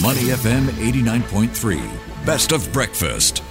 Money FM 89.3. Best of breakfast.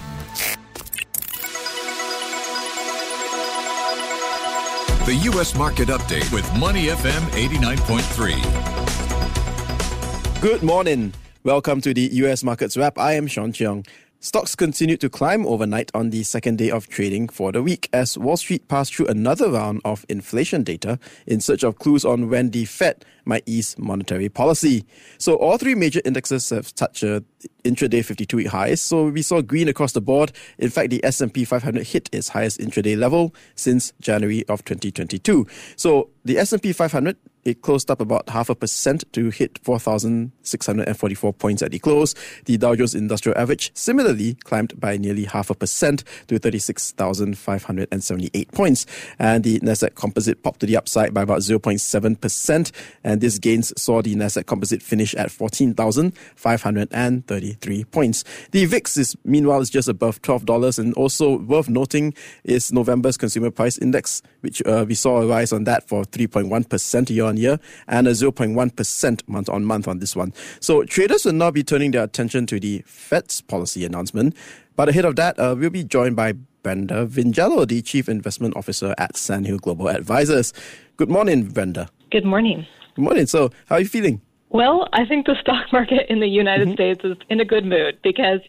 The U.S. Market Update with Money FM 89.3. Good morning. Welcome to the U.S. Markets Wrap. I am Sean Cheong. Stocks continued to climb overnight on the second day of trading for the week as Wall Street passed through another round of inflation data in search of clues on when the Fed might ease monetary policy. So all three major indexes have touched a intraday 52-week highs. So we saw green across the board. In fact, the S&P 500 hit its highest intraday level since January of 2022. So the S&P 500 it closed up about half a percent to hit 4,644 points at the close. The Dow Jones Industrial Average similarly climbed by nearly half a percent to 36,578 points. And the Nasdaq Composite popped to the upside by about 0.7%. And this gains saw the Nasdaq Composite finish at 14,533 points. The VIX is meanwhile is just above $12. And also worth noting is November's Consumer Price Index, which uh, we saw a rise on that for 3.1% year on year and a 0.1% month on month on this one. So traders will now be turning their attention to the Fed's policy announcement. But ahead of that, uh, we'll be joined by Brenda Vingiello, the Chief Investment Officer at Sand Hill Global Advisors. Good morning, Brenda. Good morning. Good morning. So, how are you feeling? Well, I think the stock market in the United mm-hmm. States is in a good mood because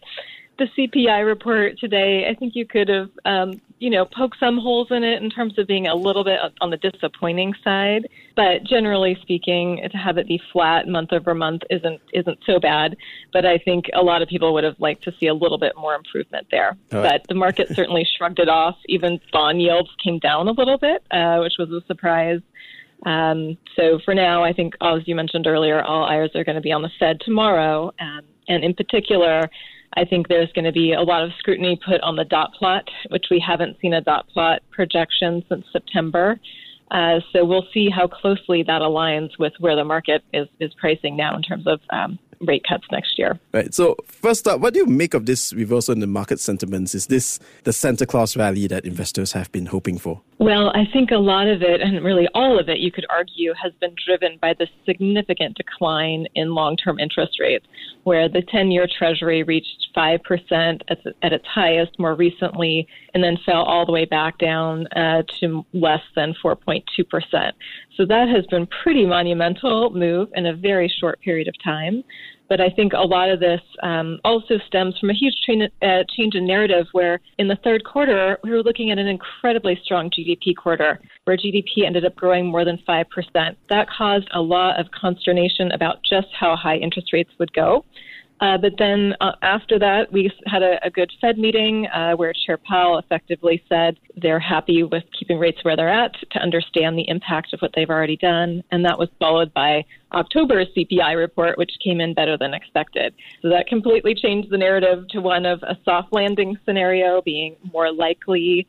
the CPI report today, I think you could have, um, you know, poked some holes in it in terms of being a little bit on the disappointing side. But generally speaking, to have it be flat month over month isn't isn't so bad. But I think a lot of people would have liked to see a little bit more improvement there. But the market certainly shrugged it off. Even bond yields came down a little bit, uh, which was a surprise. Um, so for now, I think, as you mentioned earlier, all eyes are going to be on the Fed tomorrow, um, and in particular I think there's going to be a lot of scrutiny put on the dot plot, which we haven't seen a dot plot projection since September. Uh, so we'll see how closely that aligns with where the market is, is pricing now in terms of um, rate cuts next year. Right. So first up, what do you make of this reversal in the market sentiments? Is this the Santa Claus rally that investors have been hoping for? Well, I think a lot of it, and really all of it, you could argue, has been driven by the significant decline in long-term interest rates, where the 10-year Treasury reached 5% at, at its highest more recently, and then fell all the way back down uh, to less than 4.2%. So that has been pretty monumental move in a very short period of time. But I think a lot of this um, also stems from a huge train, uh, change in narrative where in the third quarter, we were looking at an incredibly strong GDP quarter where GDP ended up growing more than 5%. That caused a lot of consternation about just how high interest rates would go. Uh, but then uh, after that, we had a, a good Fed meeting uh, where Chair Powell effectively said they're happy with keeping rates where they're at to understand the impact of what they've already done. And that was followed by October's CPI report, which came in better than expected. So that completely changed the narrative to one of a soft landing scenario being more likely.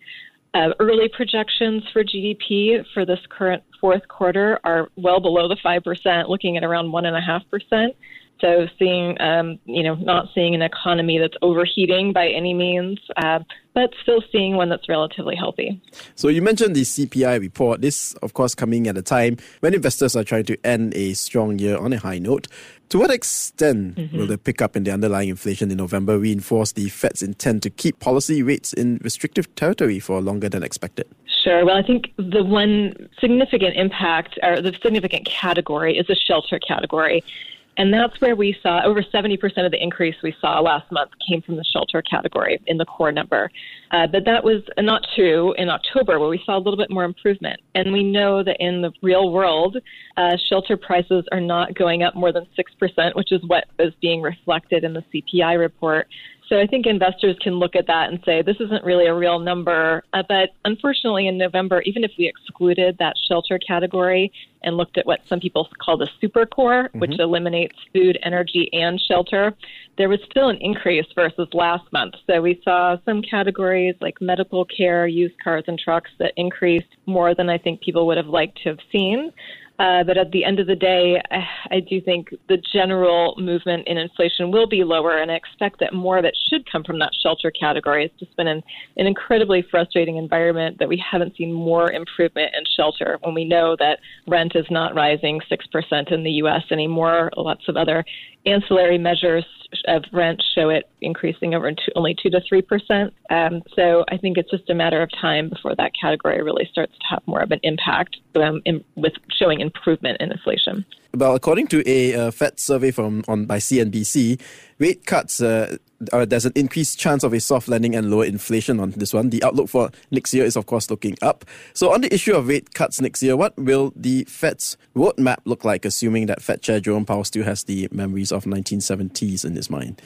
Uh, early projections for GDP for this current fourth quarter are well below the 5%, looking at around 1.5%. So seeing, um, you know, not seeing an economy that's overheating by any means, uh, but still seeing one that's relatively healthy. So you mentioned the CPI report. This, of course, coming at a time when investors are trying to end a strong year on a high note. To what extent mm-hmm. will the pickup in the underlying inflation in November reinforce the Fed's intent to keep policy rates in restrictive territory for longer than expected? Sure. Well, I think the one significant impact or the significant category is the shelter category. And that's where we saw over 70% of the increase we saw last month came from the shelter category in the core number. Uh, but that was not true in October, where we saw a little bit more improvement. And we know that in the real world, uh, shelter prices are not going up more than 6%, which is what is being reflected in the CPI report. So I think investors can look at that and say this isn't really a real number. Uh, but unfortunately, in November, even if we excluded that shelter category and looked at what some people call the super core, mm-hmm. which eliminates food, energy, and shelter, there was still an increase versus last month. So we saw some categories like medical care, used cars, and trucks that increased more than I think people would have liked to have seen. Uh, but at the end of the day, I do think the general movement in inflation will be lower, and I expect that more of it should come from that shelter category. It's just been an, an incredibly frustrating environment that we haven't seen more improvement in shelter when we know that rent is not rising 6% in the U.S. anymore. Lots of other ancillary measures of rent show it increasing over to only 2 to 3%. Um, so I think it's just a matter of time before that category really starts to have more of an impact um, in, with showing improvement in inflation. Well, according to a uh, Fed survey from on by CNBC, rate cuts uh, uh, there's an increased chance of a soft landing and lower inflation on this one. The outlook for next year is, of course, looking up. So, on the issue of rate cuts next year, what will the Fed's roadmap look like, assuming that Fed Chair Jerome Powell still has the memories of 1970s in his mind?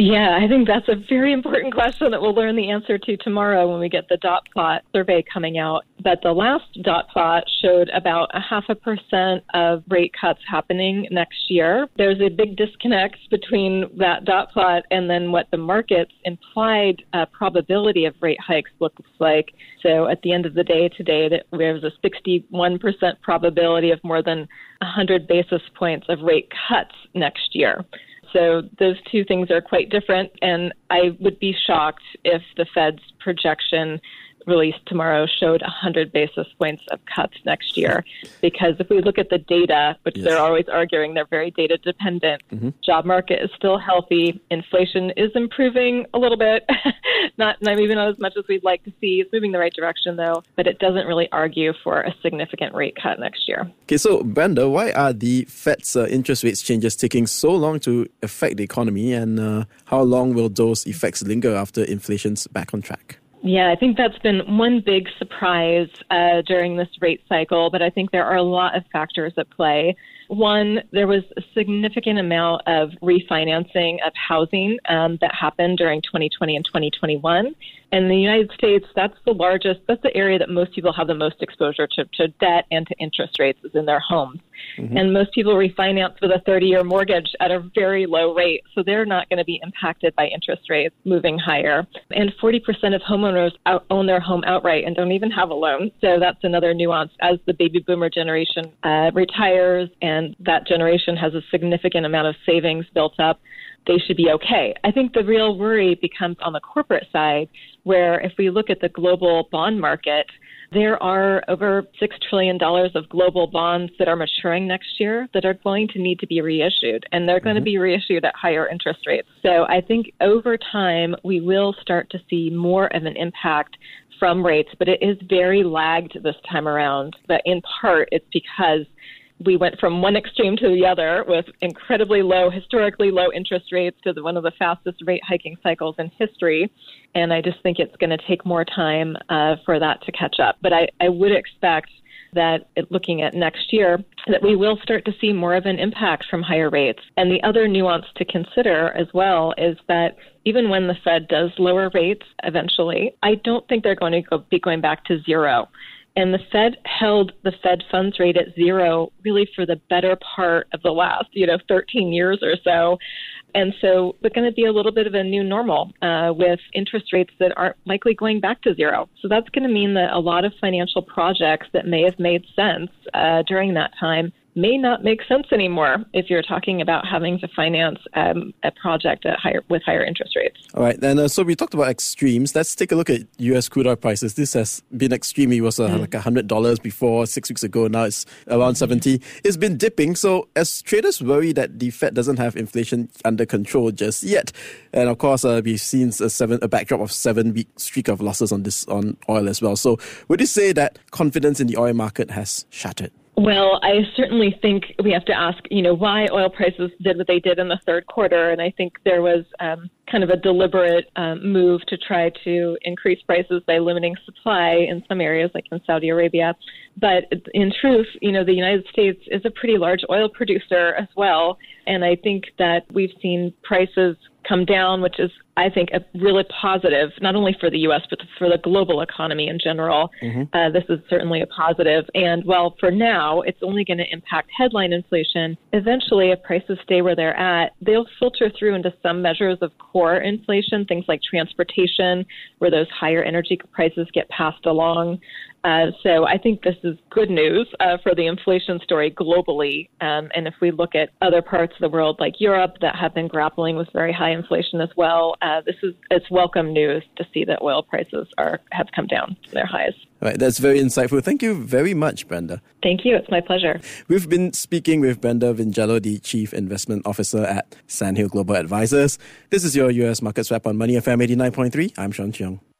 Yeah, I think that's a very important question that we'll learn the answer to tomorrow when we get the dot plot survey coming out. But the last dot plot showed about a half a percent of rate cuts happening next year. There's a big disconnect between that dot plot and then what the market's implied uh, probability of rate hikes looks like. So at the end of the day today, there's a 61% probability of more than 100 basis points of rate cuts next year. So those two things are quite different, and I would be shocked if the Fed's projection released tomorrow showed 100 basis points of cuts next year. Because if we look at the data, which yes. they're always arguing they're very data dependent, mm-hmm. job market is still healthy. Inflation is improving a little bit, not, not even as much as we'd like to see. It's moving the right direction though, but it doesn't really argue for a significant rate cut next year. Okay, so Brenda, why are the Fed's uh, interest rates changes taking so long to affect the economy, and uh, how long will those effects linger after inflation's back on track? Yeah, I think that's been one big surprise uh, during this rate cycle, but I think there are a lot of factors at play. One, there was a significant amount of refinancing of housing um, that happened during 2020 and 2021. In the United States, that's the largest, that's the area that most people have the most exposure to, to debt and to interest rates is in their homes. Mm-hmm. And most people refinance with a 30 year mortgage at a very low rate. So they're not going to be impacted by interest rates moving higher. And 40% of homeowners out, own their home outright and don't even have a loan. So that's another nuance. As the baby boomer generation uh, retires and that generation has a significant amount of savings built up, they should be okay. I think the real worry becomes on the corporate side, where if we look at the global bond market, there are over $6 trillion of global bonds that are maturing next year that are going to need to be reissued, and they're going mm-hmm. to be reissued at higher interest rates. So I think over time, we will start to see more of an impact from rates, but it is very lagged this time around. But in part, it's because we went from one extreme to the other with incredibly low, historically low interest rates to the, one of the fastest rate hiking cycles in history. And I just think it's going to take more time uh, for that to catch up. But I, I would expect that looking at next year, that we will start to see more of an impact from higher rates. And the other nuance to consider as well is that even when the Fed does lower rates eventually, I don't think they're going to go, be going back to zero. And the Fed held the Fed funds rate at zero really for the better part of the last, you know, 13 years or so. And so it's going to be a little bit of a new normal uh, with interest rates that aren't likely going back to zero. So that's going to mean that a lot of financial projects that may have made sense uh, during that time may not make sense anymore if you're talking about having to finance um, a project at higher with higher interest rates. All right, and uh, so we talked about extremes. Let's take a look at U.S. crude oil prices. This has been extreme. It was uh, mm. like hundred dollars before six weeks ago. Now it's around seventy. It's been dipping. So as traders worry that the Fed doesn't have inflation under control just yet, and of course uh, we've seen a seven a backdrop of seven week streak of losses on this on oil as well. So would you say that confidence in the oil market has shattered? Well, I certainly think we have to ask, you know, why oil prices did what they did in the third quarter, and I think there was um, kind of a deliberate um, move to try to increase prices by limiting supply in some areas, like in Saudi Arabia. But in truth, you know, the United States is a pretty large oil producer as well, and I think that we've seen prices come down, which is, I think, a really positive, not only for the U.S., but for the global economy in general. Mm-hmm. Uh, this is certainly a positive. And while for now it's only going to impact headline inflation, eventually, if prices stay where they're at, they'll filter through into some measures of core inflation, things like transportation, where those higher energy prices get passed along. Uh, so I think this is good news uh, for the inflation story globally. Um, and if we look at other parts of the world like Europe that have been grappling with very high inflation as well, uh, this is it's welcome news to see that oil prices are have come down from their highs. Right, that's very insightful. Thank you very much, Brenda. Thank you. It's my pleasure. We've been speaking with Brenda Vingiello, the Chief Investment Officer at Sand Hill Global Advisors. This is your US Markets Wrap on Money FM 89.3. I'm Sean Cheong.